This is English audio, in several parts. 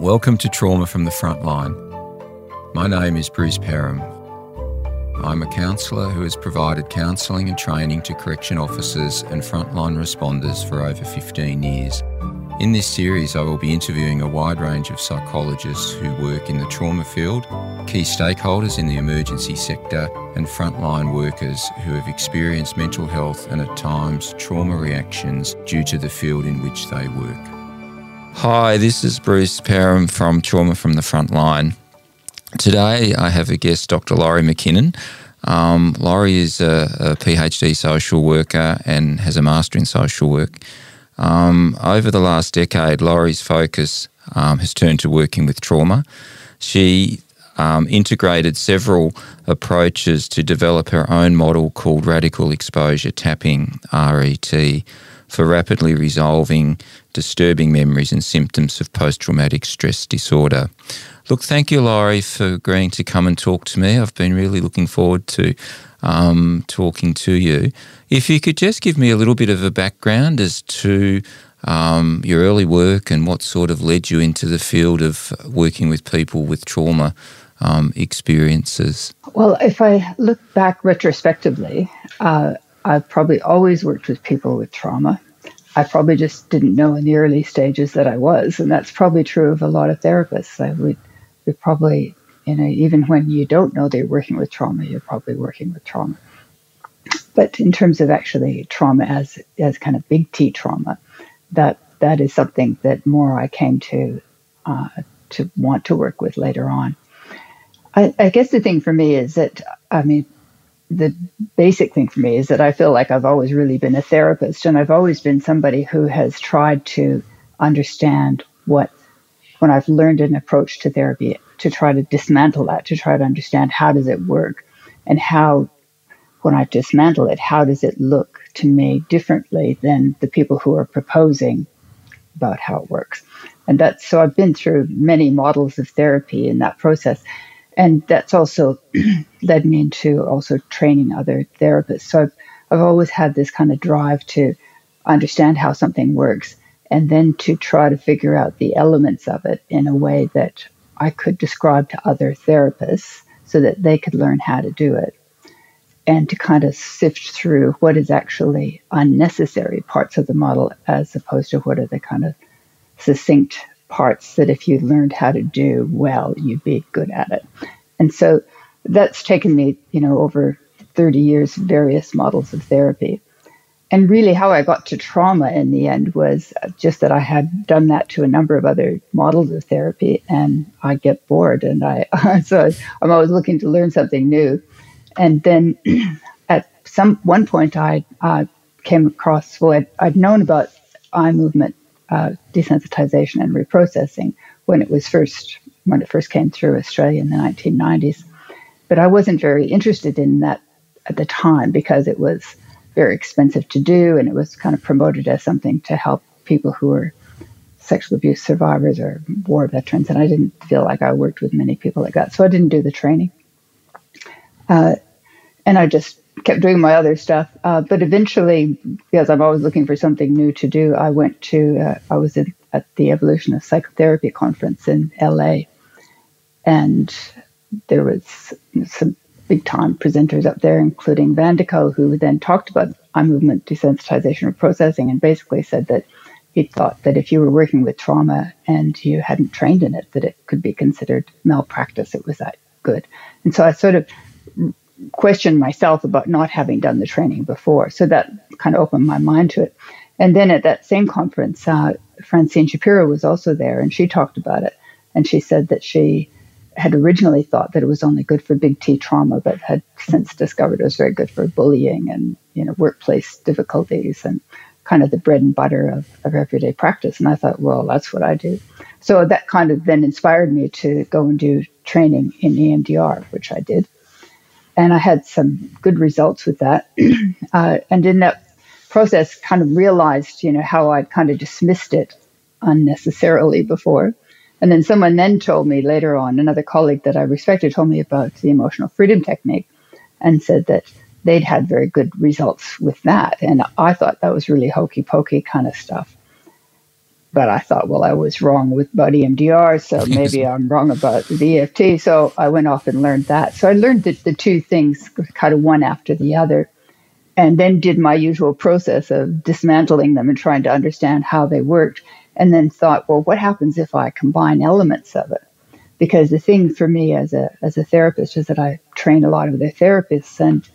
Welcome to Trauma from the Frontline. My name is Bruce Perham. I'm a counsellor who has provided counselling and training to correction officers and frontline responders for over 15 years. In this series, I will be interviewing a wide range of psychologists who work in the trauma field, key stakeholders in the emergency sector, and frontline workers who have experienced mental health and at times trauma reactions due to the field in which they work. Hi, this is Bruce Perham from Trauma from the Frontline. Today I have a guest, Dr. Laurie McKinnon. Um, Laurie is a, a, PhD social worker and has a master in social work. Um, over the last decade, Laurie's focus um, has turned to working with trauma. She um, integrated several approaches to develop her own model called radical exposure tapping, RET, for rapidly resolving disturbing memories and symptoms of post traumatic stress disorder. Look, thank you, Laurie, for agreeing to come and talk to me. I've been really looking forward to um, talking to you. If you could just give me a little bit of a background as to um, your early work and what sort of led you into the field of working with people with trauma um, experiences. Well, if I look back retrospectively, uh, I've probably always worked with people with trauma. I probably just didn't know in the early stages that I was, and that's probably true of a lot of therapists. I would, we probably, you know, even when you don't know they're working with trauma, you're probably working with trauma. But in terms of actually trauma as as kind of big T trauma, that that is something that more I came to uh, to want to work with later on. I, I guess the thing for me is that I mean the basic thing for me is that I feel like I've always really been a therapist and I've always been somebody who has tried to understand what, when I've learned an approach to therapy, to try to dismantle that, to try to understand how does it work and how, when I dismantle it, how does it look to me differently than the people who are proposing about how it works. And that's so I've been through many models of therapy in that process and that's also led me into also training other therapists. So I've, I've always had this kind of drive to understand how something works and then to try to figure out the elements of it in a way that I could describe to other therapists so that they could learn how to do it and to kind of sift through what is actually unnecessary parts of the model as opposed to what are the kind of succinct parts that if you learned how to do well, you'd be good at it. And so that's taken me, you know, over 30 years, various models of therapy. And really, how I got to trauma in the end was just that I had done that to a number of other models of therapy, and I get bored, and I so I'm always looking to learn something new. And then at some one point, I uh, came across well, I'd, I'd known about eye movement uh, desensitization and reprocessing when it was first when it first came through Australia in the 1990s. But I wasn't very interested in that at the time because it was very expensive to do and it was kind of promoted as something to help people who were sexual abuse survivors or war veterans. And I didn't feel like I worked with many people like that. So I didn't do the training. Uh, and I just kept doing my other stuff. Uh, but eventually, because I'm always looking for something new to do, I went to, uh, I was in, at the Evolution of Psychotherapy conference in LA. And there was some big time presenters up there, including Van de who then talked about eye movement desensitization or processing and basically said that he thought that if you were working with trauma and you hadn't trained in it, that it could be considered malpractice. It was that good. And so I sort of questioned myself about not having done the training before. So that kind of opened my mind to it. And then at that same conference, uh, Francine Shapiro was also there, and she talked about it. And she said that she had originally thought that it was only good for big T trauma, but had since discovered it was very good for bullying and you know workplace difficulties and kind of the bread and butter of, of everyday practice. And I thought, well, that's what I do. So that kind of then inspired me to go and do training in EMDR, which I did and I had some good results with that. uh, and in that process, kind of realized, you know, how I'd kind of dismissed it unnecessarily before. And then someone then told me later on, another colleague that I respected told me about the emotional freedom technique and said that they'd had very good results with that. And I thought that was really hokey pokey kind of stuff. But I thought, well, I was wrong with about EMDR, so maybe I'm wrong about the EFT. So I went off and learned that. So I learned the, the two things kind of one after the other, and then did my usual process of dismantling them and trying to understand how they worked. And then thought, well, what happens if I combine elements of it? Because the thing for me as a as a therapist is that I train a lot of the therapists, and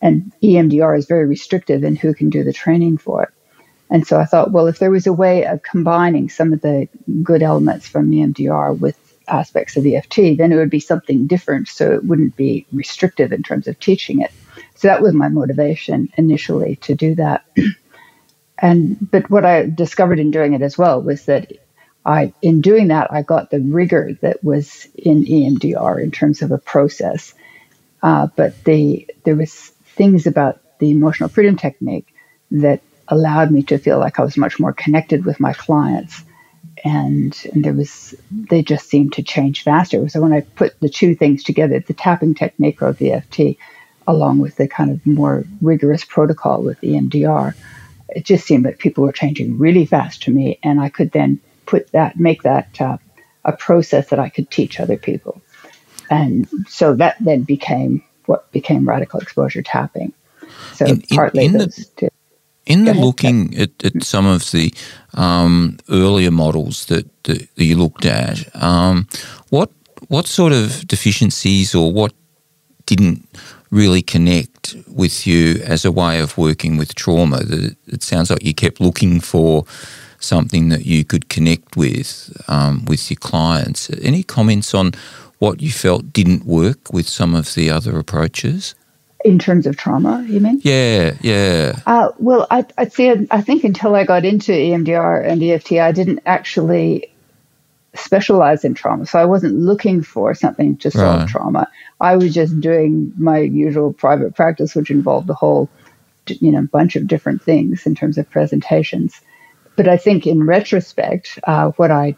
and EMDR is very restrictive in who can do the training for it. And so I thought, well, if there was a way of combining some of the good elements from EMDR with aspects of EFT, then it would be something different. So it wouldn't be restrictive in terms of teaching it. So that was my motivation initially to do that. and but what I discovered in doing it as well was that I, in doing that, I got the rigor that was in EMDR in terms of a process. Uh, but the there was things about the emotional freedom technique that allowed me to feel like I was much more connected with my clients. And, and there was, they just seemed to change faster. So when I put the two things together, the tapping technique or EFT, along with the kind of more rigorous protocol with EMDR, it just seemed that people were changing really fast to me. And I could then put that, make that uh, a process that I could teach other people. And so that then became what became radical exposure tapping. So in, partly in those the, two. In the looking at, at, some of the um, earlier models that, that, that, you looked at, um, what what sort of deficiencies or what didn't really connect with you as a way of working with trauma? It sounds like you kept looking for something that you could connect with um, with your clients. Any comments on what you felt didn't work with some of the other approaches? In terms of trauma, you mean? Yeah, yeah. Uh, well, I, I'd say I think until I got into EMDR and EFT, I didn't actually specialize in trauma. So I wasn't looking for something to solve right. trauma. I was just doing my usual private practice, which involved a whole, you know, bunch of different things in terms of presentations. But I think in retrospect, uh, what I,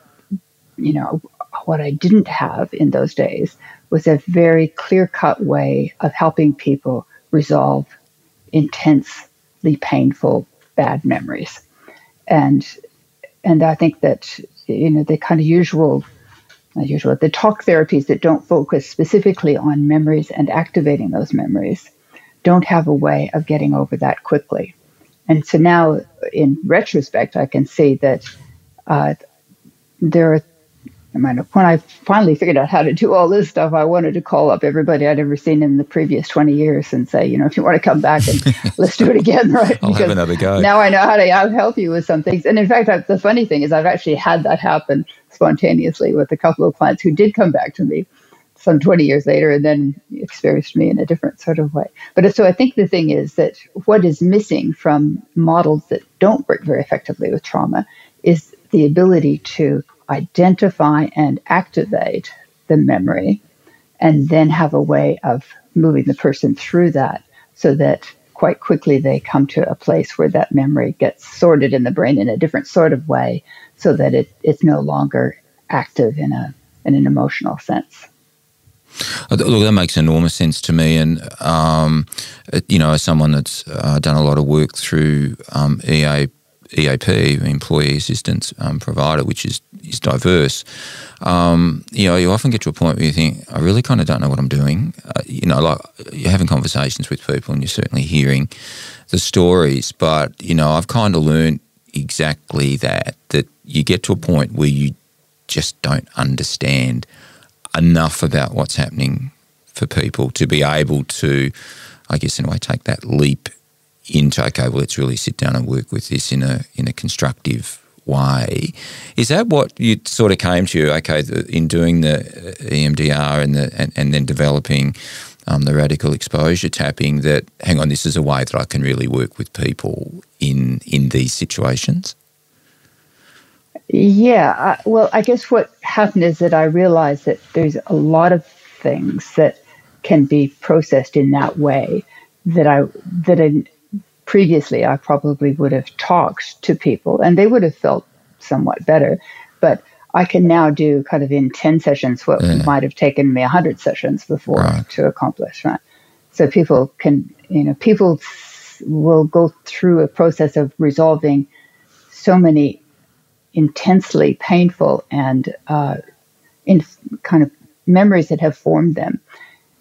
you know, what I didn't have in those days was a very clear cut way of helping people resolve intensely painful bad memories. And and I think that you know the kind of usual not usual the talk therapies that don't focus specifically on memories and activating those memories don't have a way of getting over that quickly. And so now, in retrospect, I can see that uh, there are When I finally figured out how to do all this stuff, I wanted to call up everybody I'd ever seen in the previous 20 years and say, you know, if you want to come back and let's do it again, right? I'll because have another go. Now I know how to I'll help you with some things. And in fact, I, the funny thing is I've actually had that happen spontaneously with a couple of clients who did come back to me some 20 years later and then experienced me in a different sort of way. But so I think the thing is that what is missing from models that don't work very effectively with trauma is the ability to identify and activate the memory and then have a way of moving the person through that so that quite quickly they come to a place where that memory gets sorted in the brain in a different sort of way so that it, it's no longer active in a in an emotional sense. Uh, look, that makes enormous sense to me, and um, you know, as someone that's uh, done a lot of work through um, EA EAP, employee assistance um, provider, which is is diverse, um, you know, you often get to a point where you think, I really kind of don't know what I'm doing. Uh, you know, like you're having conversations with people and you're certainly hearing the stories, but you know, I've kind of learned exactly that that you get to a point where you just don't understand enough about what's happening for people to be able to, I guess, in a way, take that leap into okay, well, let's really sit down and work with this in a in a constructive way. Is that what you sort of came to? Okay, the, in doing the uh, EMDR and the and, and then developing um, the radical exposure tapping. That hang on, this is a way that I can really work with people in in these situations. Yeah, I, well, I guess what happened is that I realized that there's a lot of things that can be processed in that way that I that I previously I probably would have talked to people and they would have felt somewhat better. But I can now do kind of in 10 sessions what yeah. might have taken me 100 sessions before right. to accomplish, right? So people can, you know, people will go through a process of resolving so many intensely painful and uh, in kind of memories that have formed them.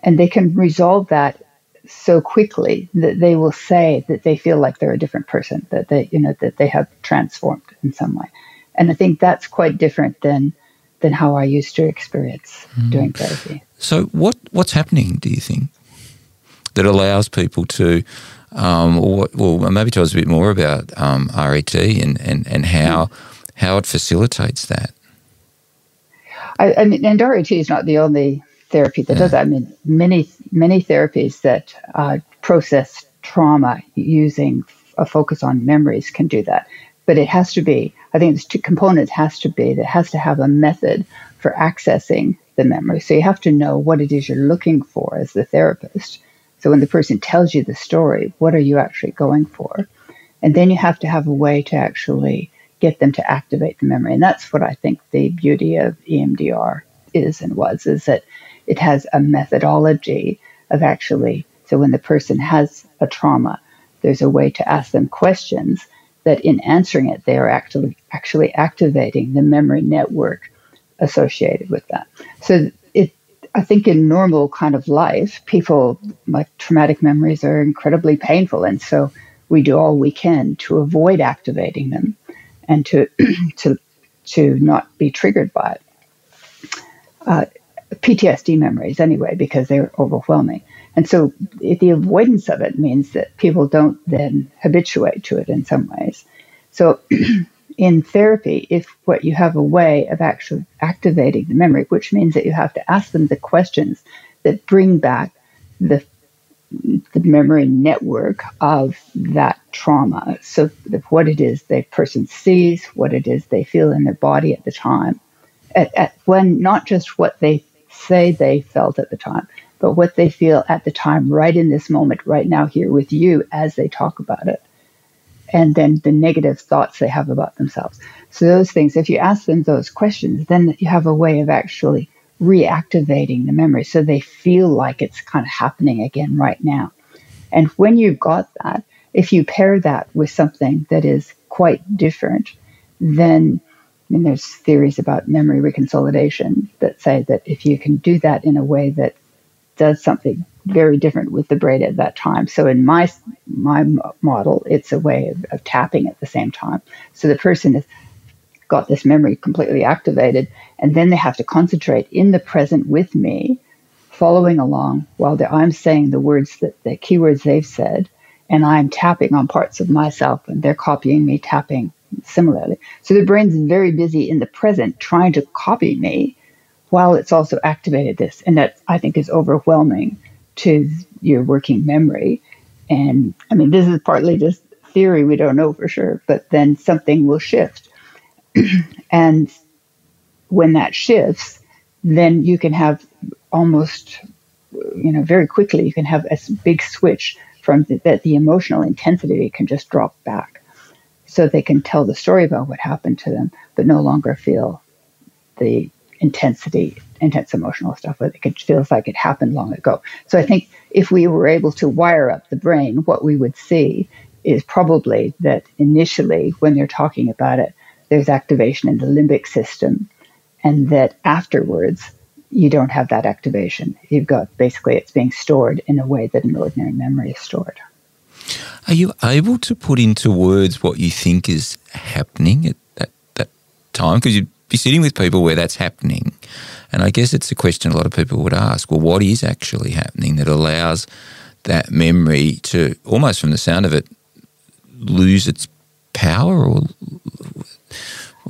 And they can resolve that so quickly that they will say that they feel like they're a different person, that they, you know, that they have transformed in some way. And I think that's quite different than than how I used to experience mm. doing therapy. So, what what's happening? Do you think that allows people to, um, or well, maybe tell us a bit more about um, RET and and and how mm. how it facilitates that. I, I, mean, and RET is not the only therapy that yeah. does that. I mean, many many therapies that uh, process trauma using a focus on memories can do that, but it has to be I think there's two components has to be that has to have a method for accessing the memory. So you have to know what it is you're looking for as the therapist. So when the person tells you the story, what are you actually going for? And then you have to have a way to actually get them to activate the memory. And that's what I think the beauty of EMDR is and was, is that it has a methodology of actually, so when the person has a trauma, there's a way to ask them questions that in answering it, they are actually actually activating the memory network associated with that. So it, I think in normal kind of life, people like traumatic memories are incredibly painful, and so we do all we can to avoid activating them and to to to not be triggered by it. Uh, PTSD memories, anyway, because they're overwhelming. And so the avoidance of it means that people don't then habituate to it in some ways. So in therapy, if what you have a way of actually activating the memory, which means that you have to ask them the questions that bring back the the memory network of that trauma. So what it is the person sees, what it is they feel in their body at the time, at, at when not just what they say they felt at the time, but what they feel at the time, right in this moment, right now, here with you as they talk about it. And then the negative thoughts they have about themselves. So, those things, if you ask them those questions, then you have a way of actually reactivating the memory so they feel like it's kind of happening again right now. And when you've got that, if you pair that with something that is quite different, then I mean, there's theories about memory reconsolidation that say that if you can do that in a way that does something very different with the brain at that time. So in my my model, it's a way of, of tapping at the same time. So the person has got this memory completely activated, and then they have to concentrate in the present with me, following along while I'm saying the words that the keywords they've said, and I'm tapping on parts of myself, and they're copying me, tapping similarly. So the brain's very busy in the present trying to copy me while it's also activated this. And that I think is overwhelming to your working memory. And I mean, this is partly just theory, we don't know for sure, but then something will shift. and when that shifts, then you can have almost, you know, very quickly, you can have a big switch from the, that the emotional intensity can just drop back. So they can tell the story about what happened to them, but no longer feel the intensity, intense emotional stuff where it feels like it happened long ago. So I think if we were able to wire up the brain, what we would see is probably that initially when they're talking about it, there's activation in the limbic system, and that afterwards you don't have that activation. You've got basically it's being stored in a way that an ordinary memory is stored. Are you able to put into words what you think is happening at that, that time? Because you'd be sitting with people where that's happening. And I guess it's a question a lot of people would ask well, what is actually happening that allows that memory to, almost from the sound of it, lose its power? Or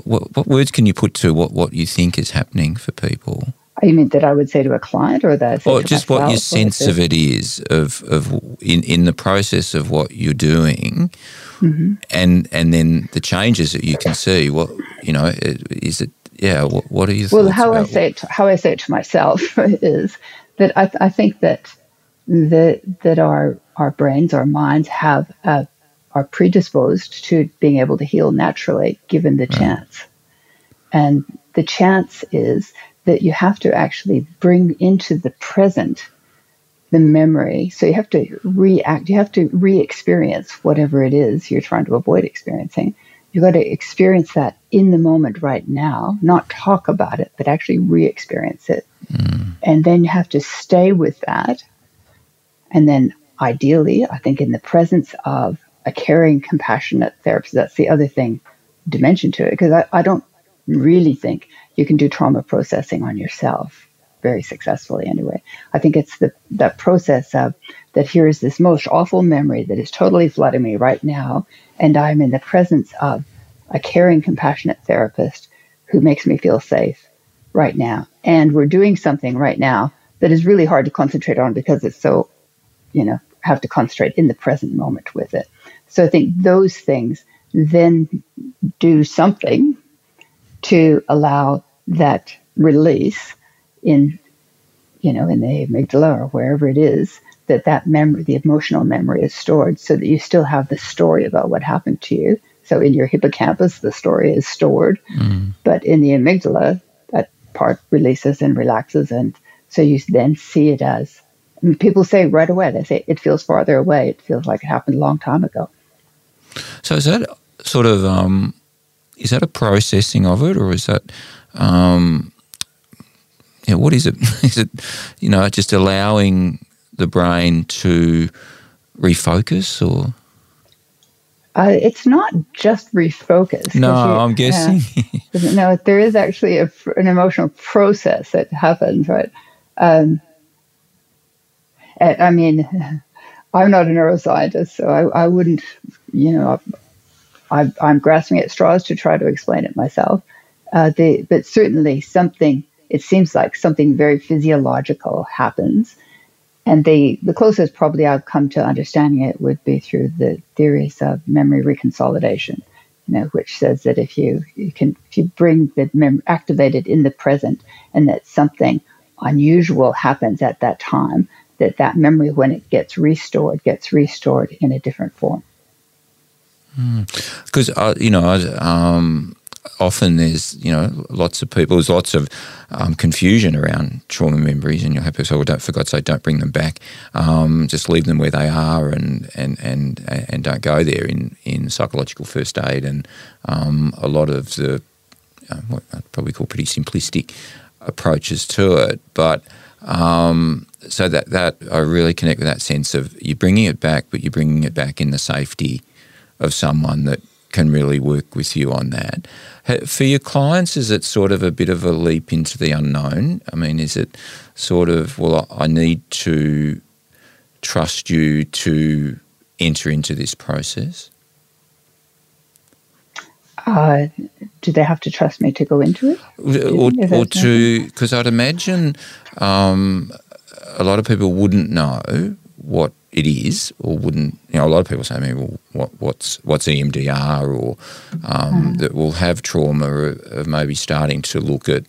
what, what words can you put to what, what you think is happening for people? You mean that I would say to a client, or that? Or just what your sense of it is of of in in the process of what you're doing, mm-hmm. and and then the changes that you can see. What you know is it? Yeah. What, what are you? Well, how I say it, to, how I say it to myself is that I, I think that that that our our brains, our minds have uh, are predisposed to being able to heal naturally, given the right. chance, and the chance is that you have to actually bring into the present the memory. So you have to react, you have to re experience whatever it is you're trying to avoid experiencing. You've got to experience that in the moment right now, not talk about it, but actually re experience it. Mm. And then you have to stay with that. And then ideally, I think in the presence of a caring, compassionate therapist, that's the other thing, dimension to it, because I, I don't really think you can do trauma processing on yourself very successfully anyway. I think it's the that process of that here is this most awful memory that is totally flooding me right now, and I'm in the presence of a caring, compassionate therapist who makes me feel safe right now. And we're doing something right now that is really hard to concentrate on because it's so, you know, have to concentrate in the present moment with it. So I think those things then do something to allow that release in, you know, in the amygdala or wherever it is that that memory, the emotional memory is stored so that you still have the story about what happened to you so in your hippocampus, the story is stored, mm. but in the amygdala, that part releases and relaxes, and so you then see it as. People say right away. They say it feels farther away. It feels like it happened a long time ago. So is that sort of um, is that a processing of it, or is that um, yeah, what is it? is it you know just allowing the brain to refocus, or uh, it's not just refocus. No, you, I'm guessing. No, there is actually a, an emotional process that happens, right? Um, I mean, I'm not a neuroscientist, so I, I wouldn't, you know, I, am grasping at straws to try to explain it myself. Uh, the, but certainly something, it seems like something very physiological happens and the, the closest probably I've come to understanding it would be through the theories of memory reconsolidation, you know, which says that if you, you can if you bring the mem- activated in the present and that something unusual happens at that time, that that memory when it gets restored gets restored in a different form. Because mm. uh, you know, um, often there's you know lots of people there's lots of um, confusion around trauma memories and you'll have people say well don't for God's sake don't bring them back um, just leave them where they are and and and and don't go there in in psychological first aid and um, a lot of the uh, what I'd probably call pretty simplistic approaches to it but um, so that that I really connect with that sense of you're bringing it back but you're bringing it back in the safety of someone that can really work with you on that. For your clients, is it sort of a bit of a leap into the unknown? I mean, is it sort of, well, I need to trust you to enter into this process? Uh, do they have to trust me to go into it? Or, or to, because I'd imagine um, a lot of people wouldn't know what it is, or wouldn't you know? A lot of people say to me, "Well, what, what's what's EMDR?" or um, mm. that will have trauma, of maybe starting to look at,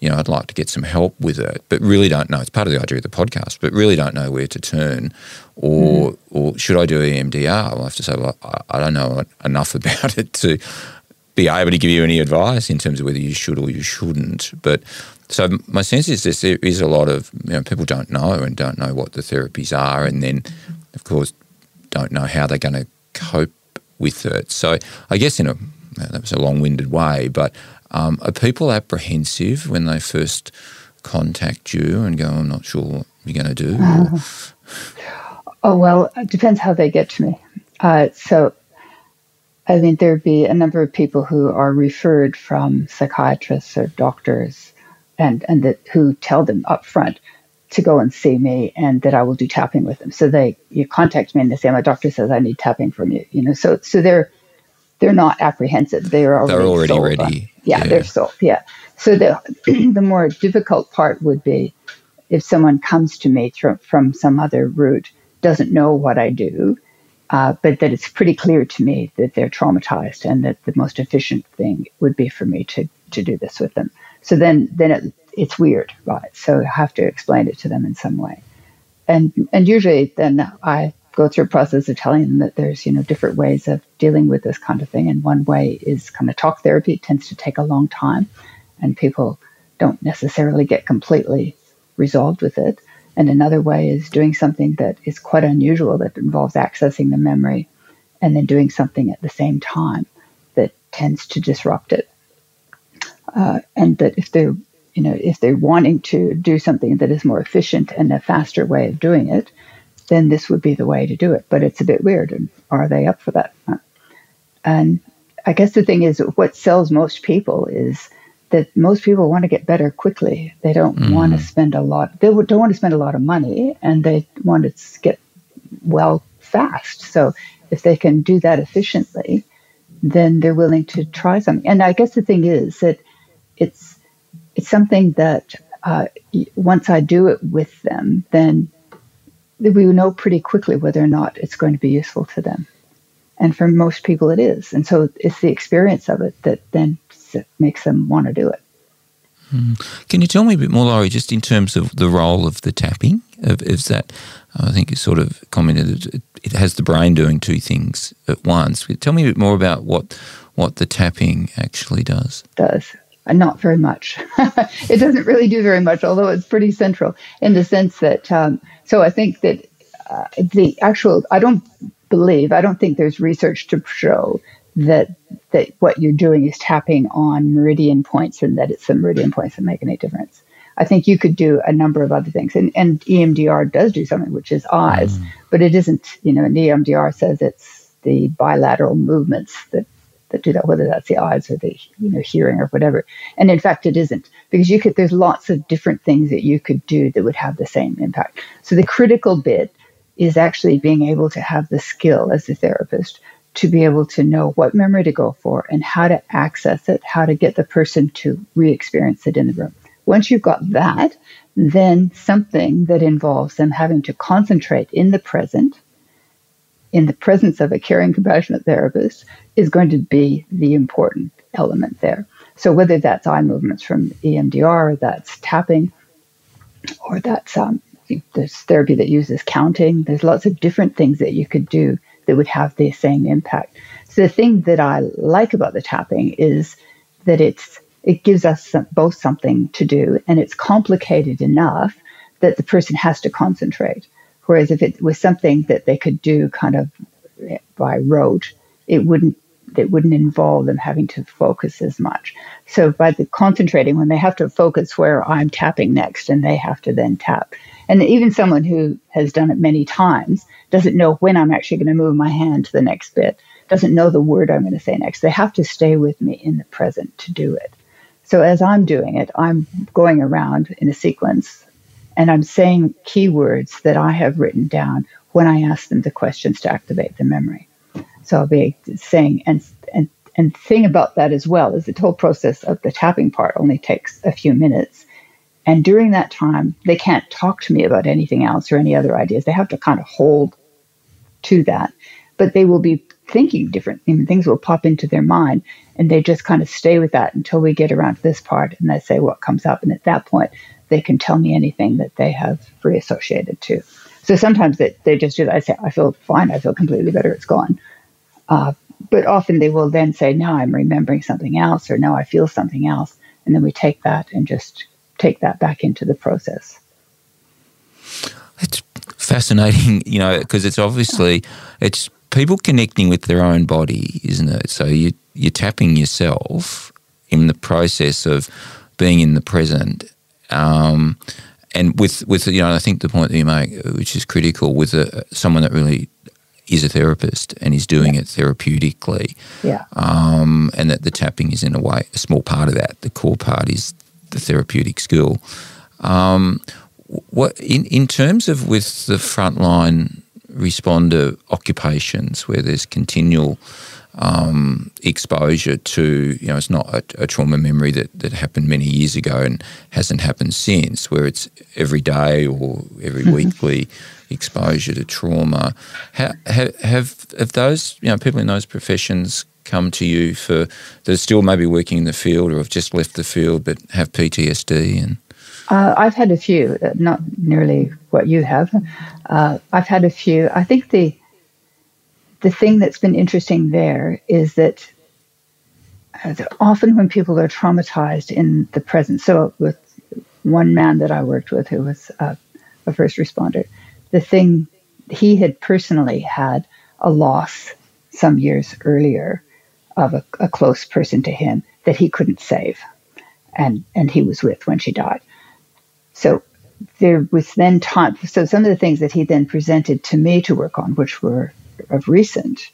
you know, I'd like to get some help with it, but really don't know. It's part of the idea of the podcast, but really don't know where to turn, or mm. or should I do EMDR? I'll have to say, well, I, I don't know enough about it to be able to give you any advice in terms of whether you should or you shouldn't, but so my sense is this: there is a lot of you know, people don't know and don't know what the therapies are, and then of course don't know how they're going to cope with it. So I guess in a that was a long-winded way, but um, are people apprehensive when they first contact you and go, "I'm not sure what you're going to do"? Uh, oh well, it depends how they get to me. Uh, so I think there'd be a number of people who are referred from psychiatrists or doctors and and that who tell them up front to go and see me and that I will do tapping with them. So they you contact me and they say my doctor says I need tapping from you. You know, so so they're they're not apprehensive. They are already they're already ready. Yeah, yeah, they're sold. Yeah. So the the more difficult part would be if someone comes to me from from some other route, doesn't know what I do, uh, but that it's pretty clear to me that they're traumatized and that the most efficient thing would be for me to to do this with them. So then, then it, it's weird, right? So I have to explain it to them in some way. And, and usually then I go through a process of telling them that there's, you know, different ways of dealing with this kind of thing. And one way is kind of talk therapy. It tends to take a long time and people don't necessarily get completely resolved with it. And another way is doing something that is quite unusual that involves accessing the memory and then doing something at the same time that tends to disrupt it uh, and that if they're you know if they're wanting to do something that is more efficient and a faster way of doing it, then this would be the way to do it. But it's a bit weird, and are they up for that? And I guess the thing is, what sells most people is that most people want to get better quickly. They don't mm. want to spend a lot. They don't want to spend a lot of money, and they want to get well fast. So if they can do that efficiently, then they're willing to try something. And I guess the thing is that it's it's something that uh, once I do it with them, then we know pretty quickly whether or not it's going to be useful to them. And for most people, it is. And so it's the experience of it that then makes them want to do it. Mm. Can you tell me a bit more, Laurie, just in terms of the role of the tapping? Of, is that, I think you sort of commented, it has the brain doing two things at once. Tell me a bit more about what what the tapping actually does. Does uh, not very much. it doesn't really do very much, although it's pretty central in the sense that. Um, so I think that uh, the actual, I don't believe, I don't think there's research to show that that what you're doing is tapping on meridian points and that it's the meridian points that make any difference. I think you could do a number of other things. And, and EMDR does do something, which is eyes, mm. but it isn't, you know, and EMDR says it's the bilateral movements that, that do that, whether that's the eyes or the, you know, hearing or whatever. And in fact, it isn't because you could, there's lots of different things that you could do that would have the same impact. So the critical bit is actually being able to have the skill as a therapist to be able to know what memory to go for and how to access it, how to get the person to re experience it in the room. Once you've got that, then something that involves them having to concentrate in the present, in the presence of a caring, compassionate therapist, is going to be the important element there. So whether that's eye movements from EMDR, that's tapping, or that's um, there's therapy that uses counting. There's lots of different things that you could do that would have the same impact. So the thing that I like about the tapping is that it's it gives us some, both something to do and it's complicated enough that the person has to concentrate. Whereas if it was something that they could do kind of by rote, it wouldn't it wouldn't involve them having to focus as much. So by the concentrating, when they have to focus where I'm tapping next, and they have to then tap, and even someone who has done it many times doesn't know when I'm actually going to move my hand to the next bit, doesn't know the word I'm going to say next. They have to stay with me in the present to do it. So as I'm doing it, I'm going around in a sequence and I'm saying keywords that I have written down when I ask them the questions to activate the memory. So I'll be saying, and, and, and thing about that as well is the whole process of the tapping part only takes a few minutes. And during that time, they can't talk to me about anything else or any other ideas. They have to kind of hold to that. But they will be thinking different things will pop into their mind and they just kind of stay with that until we get around to this part and they say what comes up and at that point they can tell me anything that they have reassociated to. So sometimes they, they just do that. I say i feel fine. I feel completely better. It's gone. Uh, but often they will then say now i'm remembering something else or now i feel something else and then we take that and just take that back into the process. It's fascinating you know because it's obviously it's people connecting with their own body, isn't it? So you you're tapping yourself in the process of being in the present. Um, and with, with you know, I think the point that you make, which is critical, with a, someone that really is a therapist and is doing yeah. it therapeutically, yeah, um, and that the tapping is in a way a small part of that. The core part is the therapeutic skill. Um, what in in terms of with the frontline responder occupations where there's continual um, exposure to, you know, it's not a, a, trauma memory that, that happened many years ago and hasn't happened since, where it's every day or every mm-hmm. weekly exposure to trauma. have, have, have those, you know, people in those professions come to you for, they're still maybe working in the field or have just left the field but have PTSD and uh, I've had a few, uh, not nearly what you have. Uh, I've had a few. I think the the thing that's been interesting there is that uh, often when people are traumatized in the present, so with one man that I worked with who was a first responder, the thing he had personally had a loss some years earlier of a, a close person to him that he couldn't save and and he was with when she died. So there was then time. So some of the things that he then presented to me to work on, which were of recent,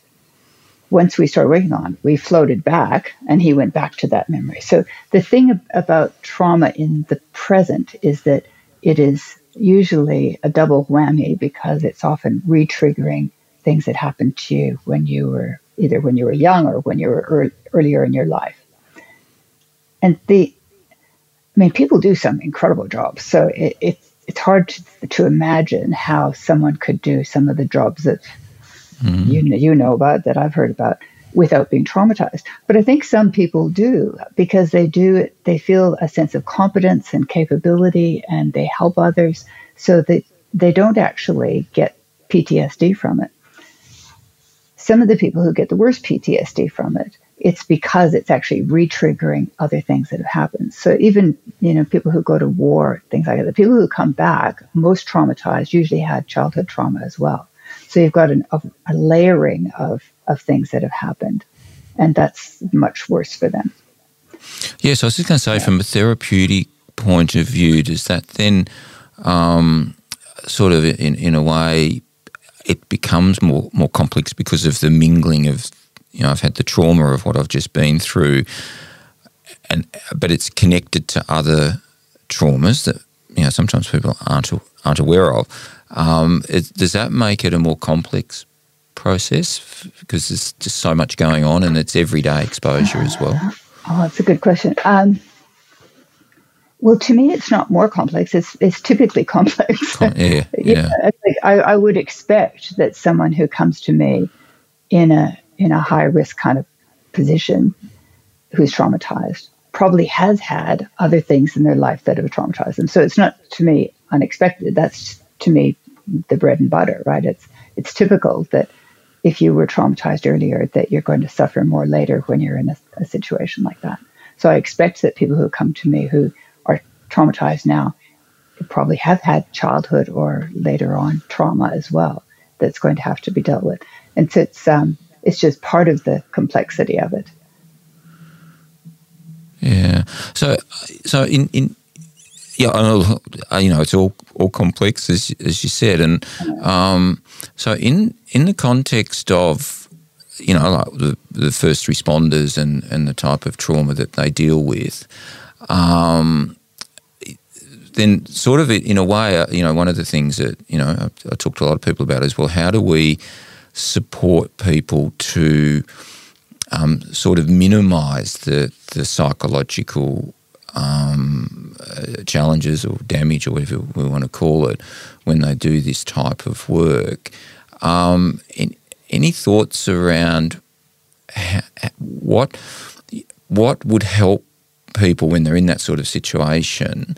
once we started working on, we floated back and he went back to that memory. So the thing about trauma in the present is that it is usually a double whammy because it's often re-triggering things that happened to you when you were either when you were young or when you were er- earlier in your life. And the, I mean, people do some incredible jobs. So it, it's it's hard to, to imagine how someone could do some of the jobs that mm-hmm. you you know about that I've heard about without being traumatized. But I think some people do because they do they feel a sense of competence and capability and they help others so that they don't actually get PTSD from it. Some of the people who get the worst PTSD from it, it's because it's actually re-triggering other things that have happened. So even, you know, people who go to war, things like that, the people who come back, most traumatized, usually had childhood trauma as well. So you've got an, a, a layering of, of things that have happened, and that's much worse for them. Yes, I was just going to say, yeah. from a therapeutic point of view, does that then um, sort of, in, in a way, it becomes more more complex because of the mingling of, you know, I've had the trauma of what I've just been through, and but it's connected to other traumas that you know sometimes people aren't aren't aware of. Um, it, does that make it a more complex process because there's just so much going on and it's everyday exposure as well? Oh, that's a good question. Um, well, to me, it's not more complex. It's, it's typically complex. yeah, yeah. yeah I, I, would expect that someone who comes to me in a in a high risk kind of position, who's traumatized, probably has had other things in their life that have traumatized them. So it's not to me unexpected. That's to me the bread and butter, right? It's it's typical that if you were traumatized earlier, that you're going to suffer more later when you're in a, a situation like that. So I expect that people who come to me who are traumatized now probably have had childhood or later on trauma as well that's going to have to be dealt with. And so it's um, it's just part of the complexity of it. Yeah. So so in in yeah, I know, you know, it's all all complex as as you said, and um, so in in the context of you know like the, the first responders and and the type of trauma that they deal with, um, then sort of in a way, uh, you know, one of the things that you know I, I talk to a lot of people about is well, how do we support people to um, sort of minimise the the psychological um, uh, challenges or damage or whatever we want to call it when they do this type of work. Um, any thoughts around what what would help people when they're in that sort of situation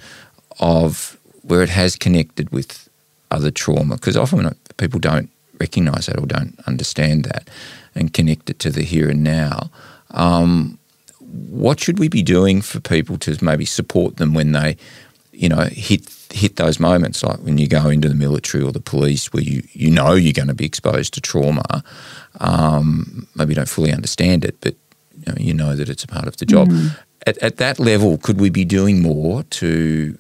of where it has connected with other trauma? Because often people don't recognise that or don't understand that and connect it to the here and now. Um, what should we be doing for people to maybe support them when they, you know, hit hit those moments like when you go into the military or the police where you, you know you're going to be exposed to trauma, um, maybe you don't fully understand it, but you know, you know, that it's a part of the job. Mm. At, at that level, could we be doing more to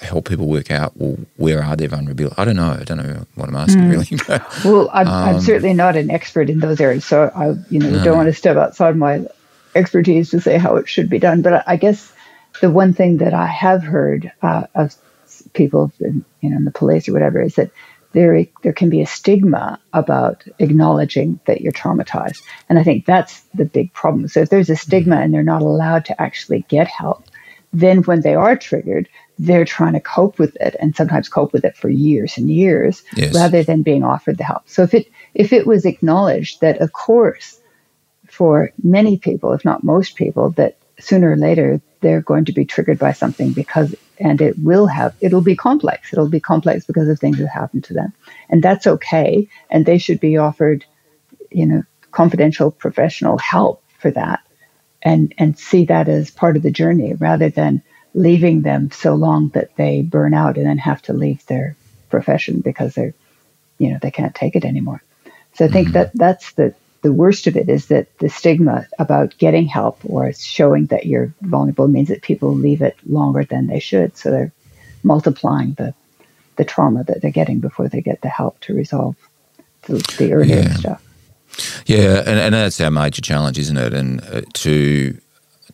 help people work out well where are their vulnerabilities? I don't know. I don't know what I'm asking mm. really. well, I'm, um, I'm, certainly not an expert in those areas, so I you know no. don't want to step outside my expertise to say how it should be done. But I guess the one thing that I have heard uh, of people, in, you know, in the police or whatever, is that there there can be a stigma about acknowledging that you're traumatized, and I think that's the big problem. So if there's a stigma and they're not allowed to actually get help, then when they are triggered, they're trying to cope with it, and sometimes cope with it for years and years, yes. rather than being offered the help. So if it if it was acknowledged that, of course, for many people, if not most people, that sooner or later they're going to be triggered by something because, and it will have, it'll be complex. It'll be complex because of things that happen to them. And that's okay. And they should be offered, you know, confidential professional help for that and, and see that as part of the journey rather than leaving them so long that they burn out and then have to leave their profession because they're, you know, they can't take it anymore. So I think mm-hmm. that that's the the worst of it is that the stigma about getting help or showing that you're vulnerable means that people leave it longer than they should. So they're multiplying the, the trauma that they're getting before they get the help to resolve the, the earlier yeah. stuff. Yeah, and, and that's our major challenge, isn't it? And uh, to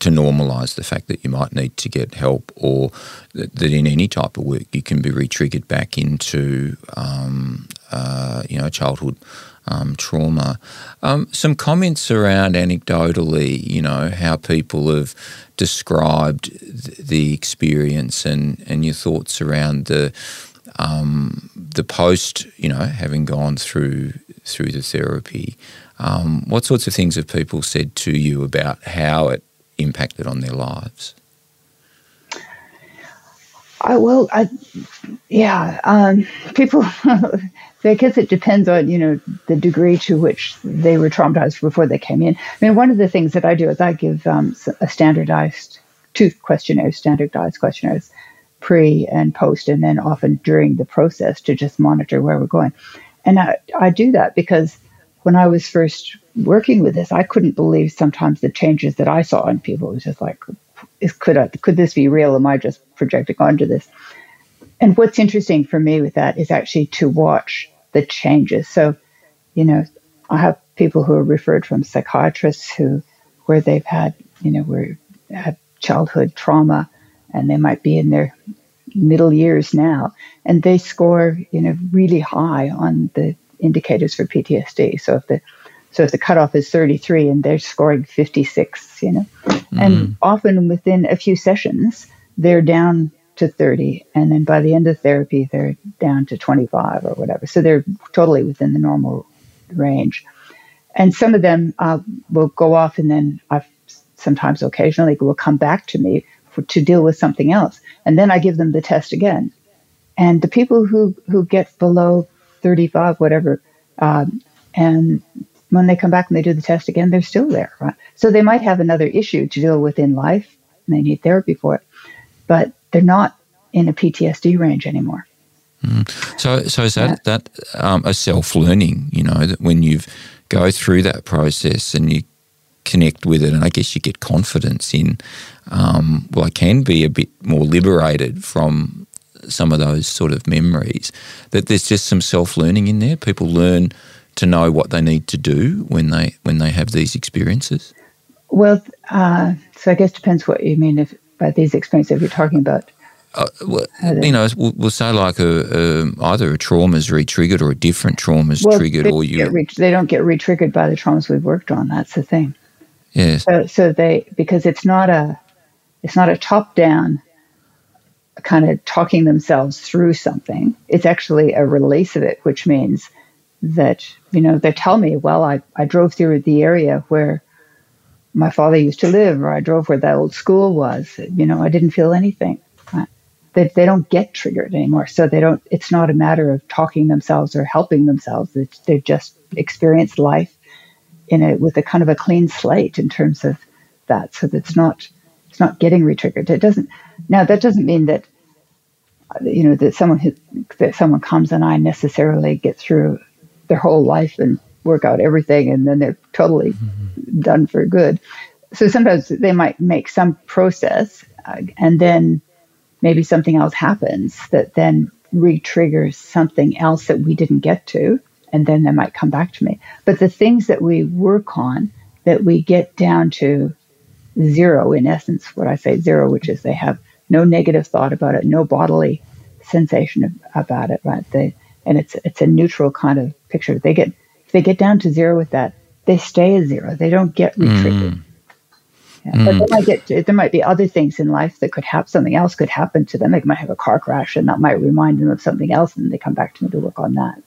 to normalise the fact that you might need to get help, or that, that in any type of work you can be re-triggered back into, um, uh, you know, childhood um, trauma. Um, some comments around anecdotally, you know, how people have described the experience and, and your thoughts around the um, the post, you know, having gone through through the therapy. Um, what sorts of things have people said to you about how it impacted on their lives? I. I yeah. Um, people. I guess it depends on you know the degree to which they were traumatized before they came in. I mean, one of the things that I do is I give um, a standardized two questionnaires, standardized questionnaires, pre and post, and then often during the process to just monitor where we're going. And I, I do that because when I was first working with this, I couldn't believe sometimes the changes that I saw in people. It was just like, is, could I, could this be real? Am I just projecting onto this? And what's interesting for me with that is actually to watch the changes. So, you know, I have people who are referred from psychiatrists who, where they've had, you know, where had childhood trauma, and they might be in their middle years now, and they score, you know, really high on the indicators for PTSD. So if the so if the cutoff is 33 and they're scoring 56, you know, mm-hmm. and often within a few sessions they're down to 30, and then by the end of therapy they're down to 25 or whatever. So they're totally within the normal range. And some of them uh, will go off, and then I've sometimes occasionally will come back to me for, to deal with something else, and then I give them the test again. And the people who who get below 35, whatever. Um, and when they come back and they do the test again, they're still there. Right? So they might have another issue to deal with in life, and they need therapy for it, but they're not in a PTSD range anymore. Mm. So, so is that yeah. that um, a self learning? You know, that when you go through that process and you connect with it, and I guess you get confidence in. Um, well, I can be a bit more liberated from some of those sort of memories. That there's just some self learning in there. People learn to know what they need to do when they when they have these experiences. Well, uh, so I guess it depends what you mean if by these experiences if you're talking about. Uh, well, you know, we'll, we'll say like a, a, either a trauma is re-triggered or a different trauma is well, triggered, or you re- they don't get re-triggered by the traumas we've worked on. That's the thing. Yes. So, so they because it's not a it's not a top-down kind of talking themselves through something. It's actually a release of it, which means that, you know, they tell me, well, I, I drove through the area where my father used to live, or I drove where that old school was. You know, I didn't feel anything. Uh, they, they don't get triggered anymore. So they don't, it's not a matter of talking themselves or helping themselves. It's, they've just experienced life in a, with a kind of a clean slate in terms of that. So that's not, it's not getting retriggered. It doesn't, now that doesn't mean that you know that someone who, that someone comes and I necessarily get through their whole life and work out everything and then they're totally mm-hmm. done for good. So sometimes they might make some process uh, and then maybe something else happens that then re-triggers something else that we didn't get to and then they might come back to me. But the things that we work on that we get down to zero in essence, what I say zero, which is they have no negative thought about it, no bodily sensation about it, right? They, and it's it's a neutral kind of picture. They get if they get down to zero with that, they stay at zero. They don't get retriggered. Mm. Yeah. Mm. But they might get there might be other things in life that could happen. Something else could happen to them. They might have a car crash, and that might remind them of something else, and they come back to me to work on that.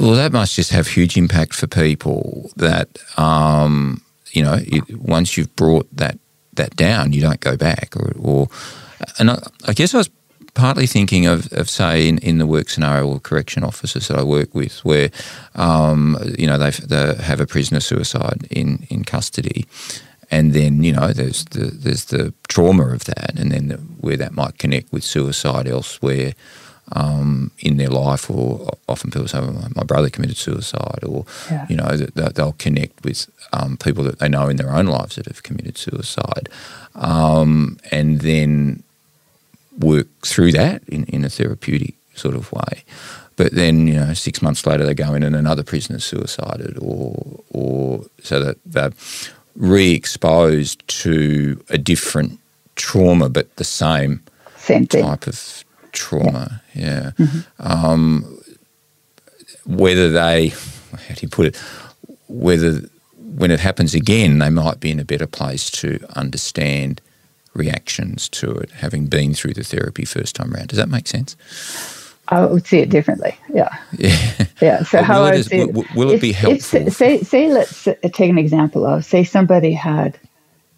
Well, that must just have huge impact for people. That um, you know, it, once you've brought that that down, you don't go back. Or, or and I, I, guess I was partly thinking of, of say, in, in the work scenario or correction officers that I work with, where um, you know they have a prisoner suicide in in custody, and then you know there's the there's the trauma of that, and then the, where that might connect with suicide elsewhere. Um, in their life, or often people say, well, "My brother committed suicide," or yeah. you know, that they'll connect with um, people that they know in their own lives that have committed suicide, um, and then work through that in, in a therapeutic sort of way. But then, you know, six months later, they go in and another prisoner suicided, or or so that they're re-exposed to a different trauma, but the same, same type of trauma. Yeah. yeah. Mm-hmm. Um, whether they, how do you put it? Whether when it happens again, they might be in a better place to understand reactions to it, having been through the therapy first time around. Does that make sense? I would see it differently. Yeah. Yeah. Yeah. So how I would see it, will, will it be helpful? If, say, say, let's take an example of, say somebody had,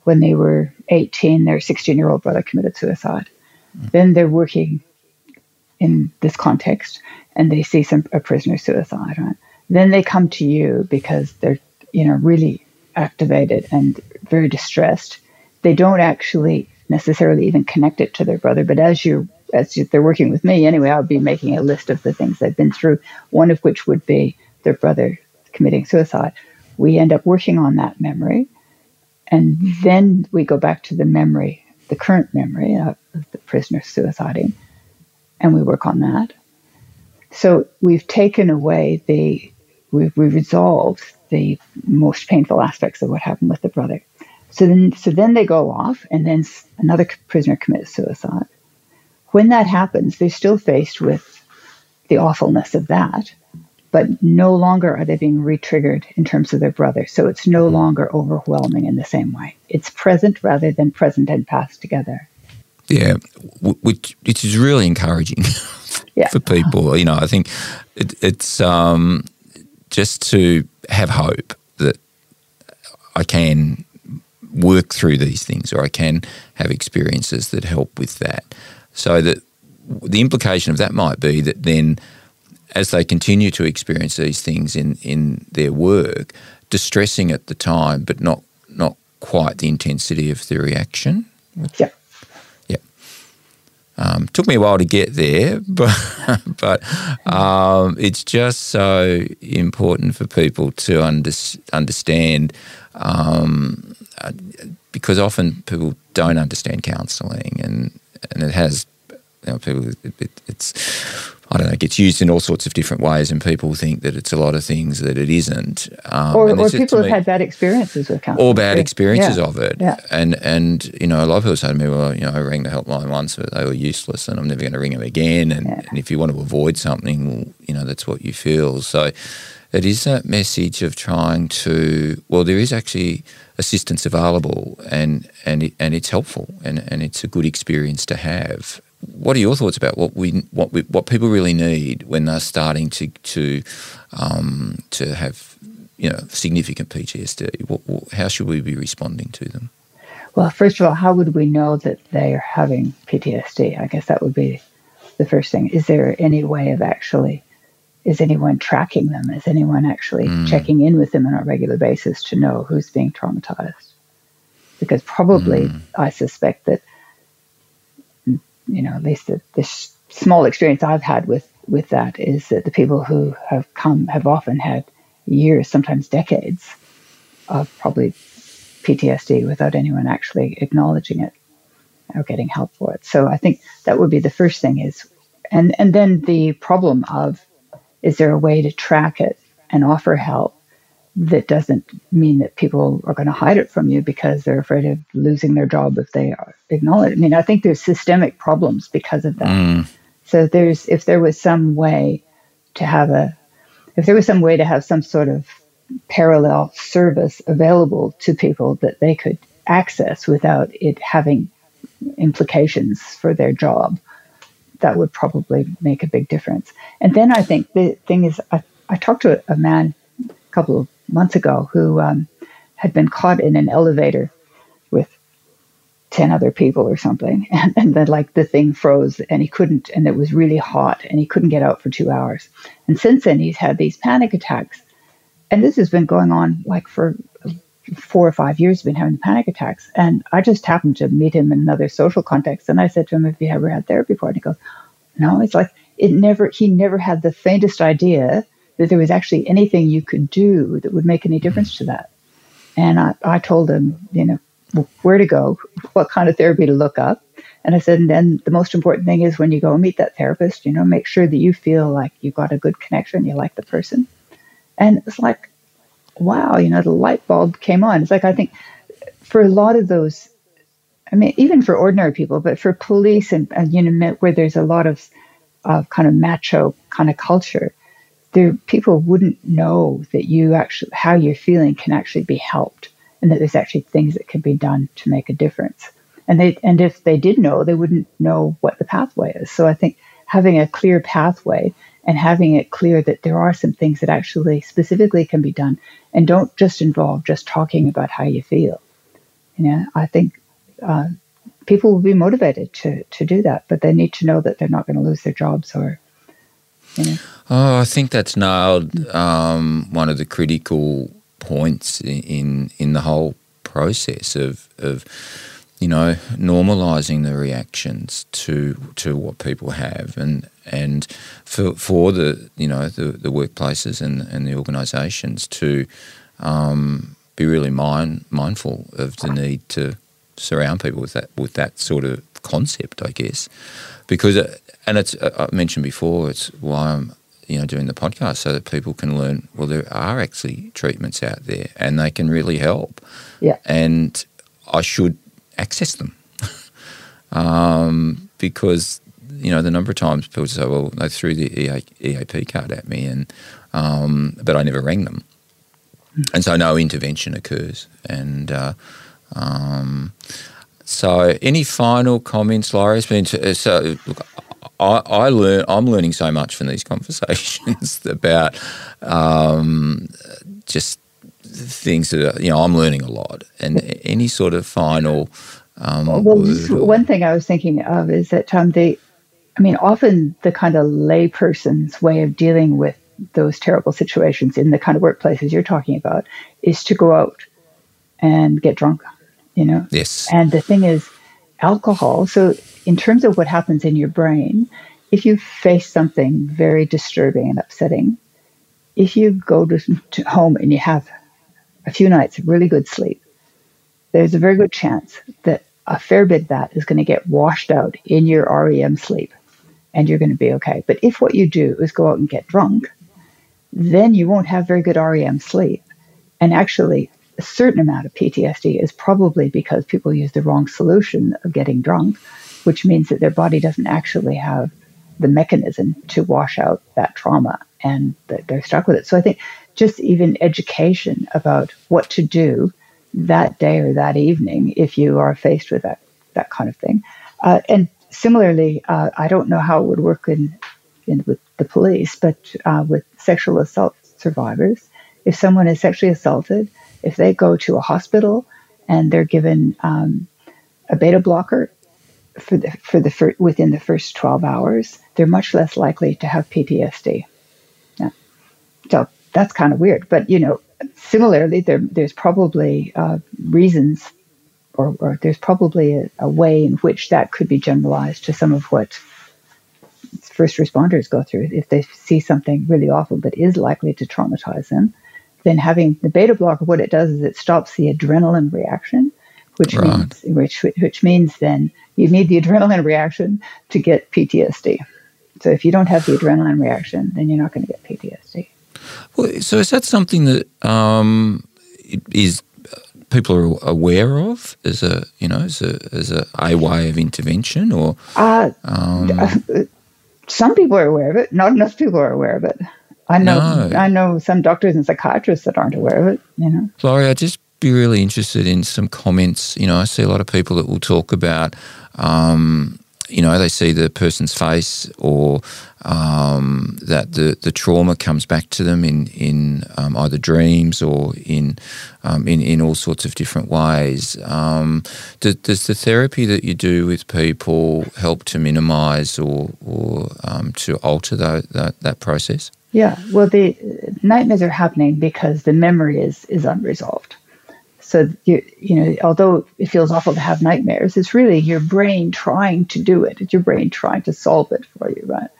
when they were 18, their 16 year old brother committed suicide. Mm. Then they're working in this context and they see some a prisoner suicide, right? Then they come to you because they're, you know, really activated and very distressed. They don't actually necessarily even connect it to their brother, but as you as they're working with me anyway, I'll be making a list of the things they've been through. One of which would be their brother committing suicide. We end up working on that memory, and then we go back to the memory, the current memory of the prisoner suiciding, and we work on that. So we've taken away the, we've, we've resolved the most painful aspects of what happened with the brother. So then, so then they go off, and then another prisoner commits suicide. When that happens, they're still faced with the awfulness of that, but no longer are they being retriggered in terms of their brother. So it's no longer overwhelming in the same way. It's present rather than present and past together. Yeah, which, which is really encouraging yeah. for people. You know, I think it, it's um, just to have hope that I can work through these things or I can have experiences that help with that. So that the implication of that might be that then as they continue to experience these things in, in their work, distressing at the time, but not not quite the intensity of the reaction. Yeah. Um, took me a while to get there, but but um, it's just so important for people to under, understand um, uh, because often people don't understand counselling and and it has you know, people it, it, it's I don't know, it gets used in all sorts of different ways, and people think that it's a lot of things that it isn't. Um, or, or people have me, had bad experiences with counselling. Or bad experiences yeah. of it. Yeah. And, and, you know, a lot of people say to me, well, you know, I rang the helpline once, but they were useless and I'm never going to ring them again. And, yeah. and if you want to avoid something, well, you know, that's what you feel. So it is that message of trying to, well, there is actually assistance available and, and, it, and it's helpful and, and it's a good experience to have what are your thoughts about what we what we, what people really need when they're starting to to um, to have you know significant PTSD? What, what, how should we be responding to them? Well, first of all, how would we know that they are having PTSD? I guess that would be the first thing. Is there any way of actually is anyone tracking them? Is anyone actually mm. checking in with them on a regular basis to know who's being traumatized? Because probably mm. I suspect that you know, at least the, the small experience I've had with with that is that the people who have come have often had years, sometimes decades, of probably PTSD without anyone actually acknowledging it or getting help for it. So I think that would be the first thing is, and and then the problem of, is there a way to track it and offer help that doesn't mean that people are going to hide it from you because they're afraid of losing their job if they acknowledge it. I mean, I think there's systemic problems because of that. Mm. So there's if there was some way to have a if there was some way to have some sort of parallel service available to people that they could access without it having implications for their job, that would probably make a big difference. And then I think the thing is, I, I talked to a, a man couple of months ago who um, had been caught in an elevator with 10 other people or something. And, and then, like, the thing froze and he couldn't, and it was really hot and he couldn't get out for two hours. And since then, he's had these panic attacks. And this has been going on like for four or five years, been having panic attacks. And I just happened to meet him in another social context. And I said to him, Have you ever had therapy before? And he goes, No, it's like it never he never had the faintest idea that there was actually anything you could do that would make any difference to that. And I, I told him, you know, where to go, what kind of therapy to look up. And I said, and then the most important thing is when you go and meet that therapist, you know, make sure that you feel like you got a good connection, you like the person. And it's like, wow, you know, the light bulb came on. It's like, I think for a lot of those, I mean, even for ordinary people, but for police and, and you know, where there's a lot of uh, kind of macho kind of culture, there people wouldn't know that you actually how you're feeling can actually be helped and that there's actually things that can be done to make a difference. And they and if they did know they wouldn't know what the pathway is. So i think having a clear pathway and having it clear that there are some things that actually specifically can be done and don't just involve just talking about how you feel. You know i think uh, people will be motivated to to do that but they need to know that they're not going to lose their jobs or Oh, I think that's nailed um, one of the critical points in in the whole process of of you know normalizing the reactions to to what people have and and for for the you know the, the workplaces and, and the organizations to um, be really mind, mindful of the need to surround people with that with that sort of concept I guess. Because uh, and it's uh, I mentioned before it's why I'm you know doing the podcast so that people can learn well there are actually treatments out there and they can really help. Yeah. And i should access them. Um, because you know the number of times people say well they threw the eap card at me and um, but i never rang them. Mm. and so no intervention occurs. And uh, um, so any final comments Laurie? been to, so look I, I learn. I'm learning so much from these conversations about um, just things that are, you know I'm learning a lot. And any sort of final. Um, well, one thing I was thinking of is that um, they, I mean, often the kind of layperson's way of dealing with those terrible situations in the kind of workplaces you're talking about is to go out and get drunk. You know. Yes. And the thing is, alcohol. So in terms of what happens in your brain, if you face something very disturbing and upsetting, if you go to, to home and you have a few nights of really good sleep, there's a very good chance that a fair bit of that is going to get washed out in your REM sleep and you're going to be okay. But if what you do is go out and get drunk, then you won't have very good REM sleep. And actually, a certain amount of PTSD is probably because people use the wrong solution of getting drunk which means that their body doesn't actually have the mechanism to wash out that trauma and they're stuck with it. So I think just even education about what to do that day or that evening if you are faced with that, that kind of thing. Uh, and similarly, uh, I don't know how it would work in, in with the police, but uh, with sexual assault survivors, if someone is sexually assaulted, if they go to a hospital and they're given um, a beta blocker, for the for the fir- within the first 12 hours, they're much less likely to have PTSD. Yeah. So that's kind of weird, but you know, similarly, there, there's probably uh, reasons, or, or, there's probably a, a, way in which that could be generalized to some of what first responders go through. If they see something really awful that is likely to traumatize them, then having the beta blocker, what it does is it stops the adrenaline reaction, which right. means which which means then you need the adrenaline reaction to get PTSD. So if you don't have the adrenaline reaction, then you're not going to get PTSD. Well, so is that something that um, is people are aware of as a you know as a as a, a way of intervention or? Uh, um, some people are aware of it. Not enough people are aware of it. I know. No. I know some doctors and psychiatrists that aren't aware of it. You know, Laurie, I'd just be really interested in some comments. You know, I see a lot of people that will talk about, um, you know, they see the person's face or um, that the, the trauma comes back to them in, in um, either dreams or in, um, in, in all sorts of different ways. Um, does, does, the therapy that you do with people help to minimise or, or um, to alter that, that, that process? Yeah, well, the nightmares are happening because the memory is, is unresolved. So you you know, although it feels awful to have nightmares, it's really your brain trying to do it. It's your brain trying to solve it for you, right?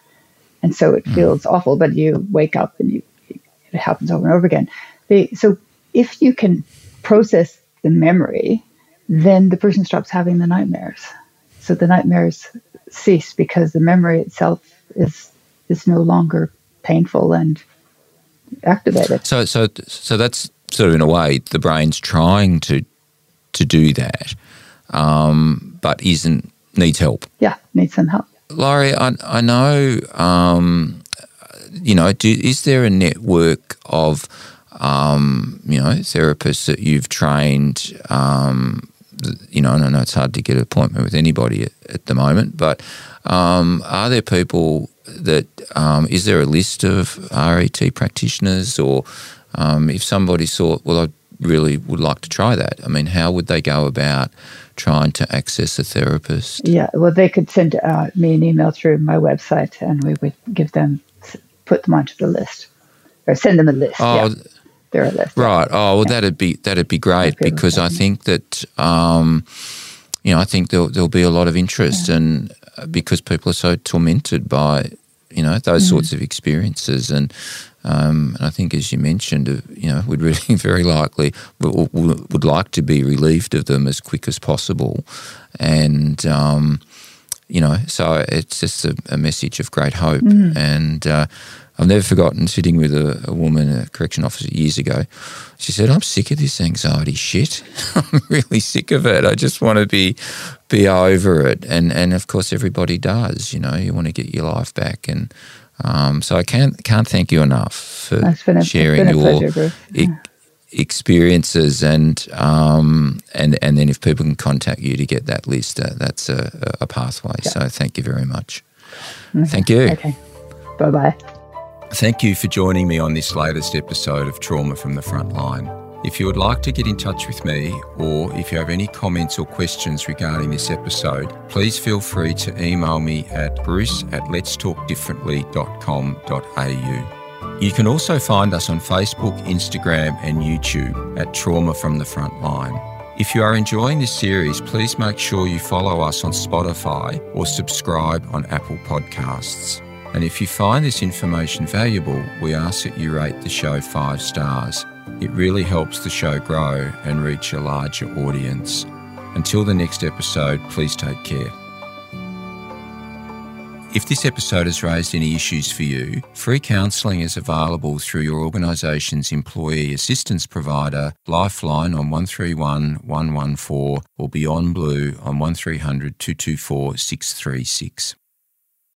and so it feels mm. awful. But you wake up and you it happens over and over again. They, so if you can process the memory, then the person stops having the nightmares. So the nightmares cease because the memory itself is is no longer painful and activated. So so so that's sort of in a way the brain's trying to to do that, um, but isn't needs help. Yeah, needs some help. Laurie, I, I know, um, you know, do, is there a network of, um, you know, therapists that you've trained? Um, you know, and I know it's hard to get an appointment with anybody at, at the moment, but um, are there people that um, is there a list of RET practitioners, or um, if somebody thought, well, I really would like to try that. I mean, how would they go about trying to access a therapist? Yeah, well, they could send uh, me an email through my website, and we would give them, put them onto the list, or send them a list. Oh, yeah. They're a list. Right. Oh, well, yeah. that'd be that'd be great because I think that um, you know I think there'll there'll be a lot of interest, yeah. and because people are so tormented by you know those mm-hmm. sorts of experiences and um, and I think, as you mentioned, uh, you know, we'd really very likely would, would, like to be relieved of them as quick as possible, and um, you know, so it's just a, a message of great hope. Mm. And uh, I've never forgotten sitting with a, a, woman, a correction officer, years ago. She said, "I'm sick of this anxiety shit. I'm really sick of it. I just want to be be over it." And and of course, everybody does. You know, you want to get your life back and um, so I can't can't thank you enough for sharing your pleasure, experiences and um, and and then if people can contact you to get that list, uh, that's a, a pathway. Yeah. So thank you very much. Okay. Thank you. Okay. Bye bye. Thank you for joining me on this latest episode of Trauma from the Front Line. If you would like to get in touch with me, or if you have any comments or questions regarding this episode, please feel free to email me at bruce at letstalkdifferently.com.au. You can also find us on Facebook, Instagram, and YouTube at Trauma from the Front Line. If you are enjoying this series, please make sure you follow us on Spotify or subscribe on Apple Podcasts. And if you find this information valuable, we ask that you rate the show five stars. It really helps the show grow and reach a larger audience. Until the next episode, please take care. If this episode has raised any issues for you, free counselling is available through your organisation's employee assistance provider, Lifeline on 131 114 or Beyond Blue on 1300 224 636.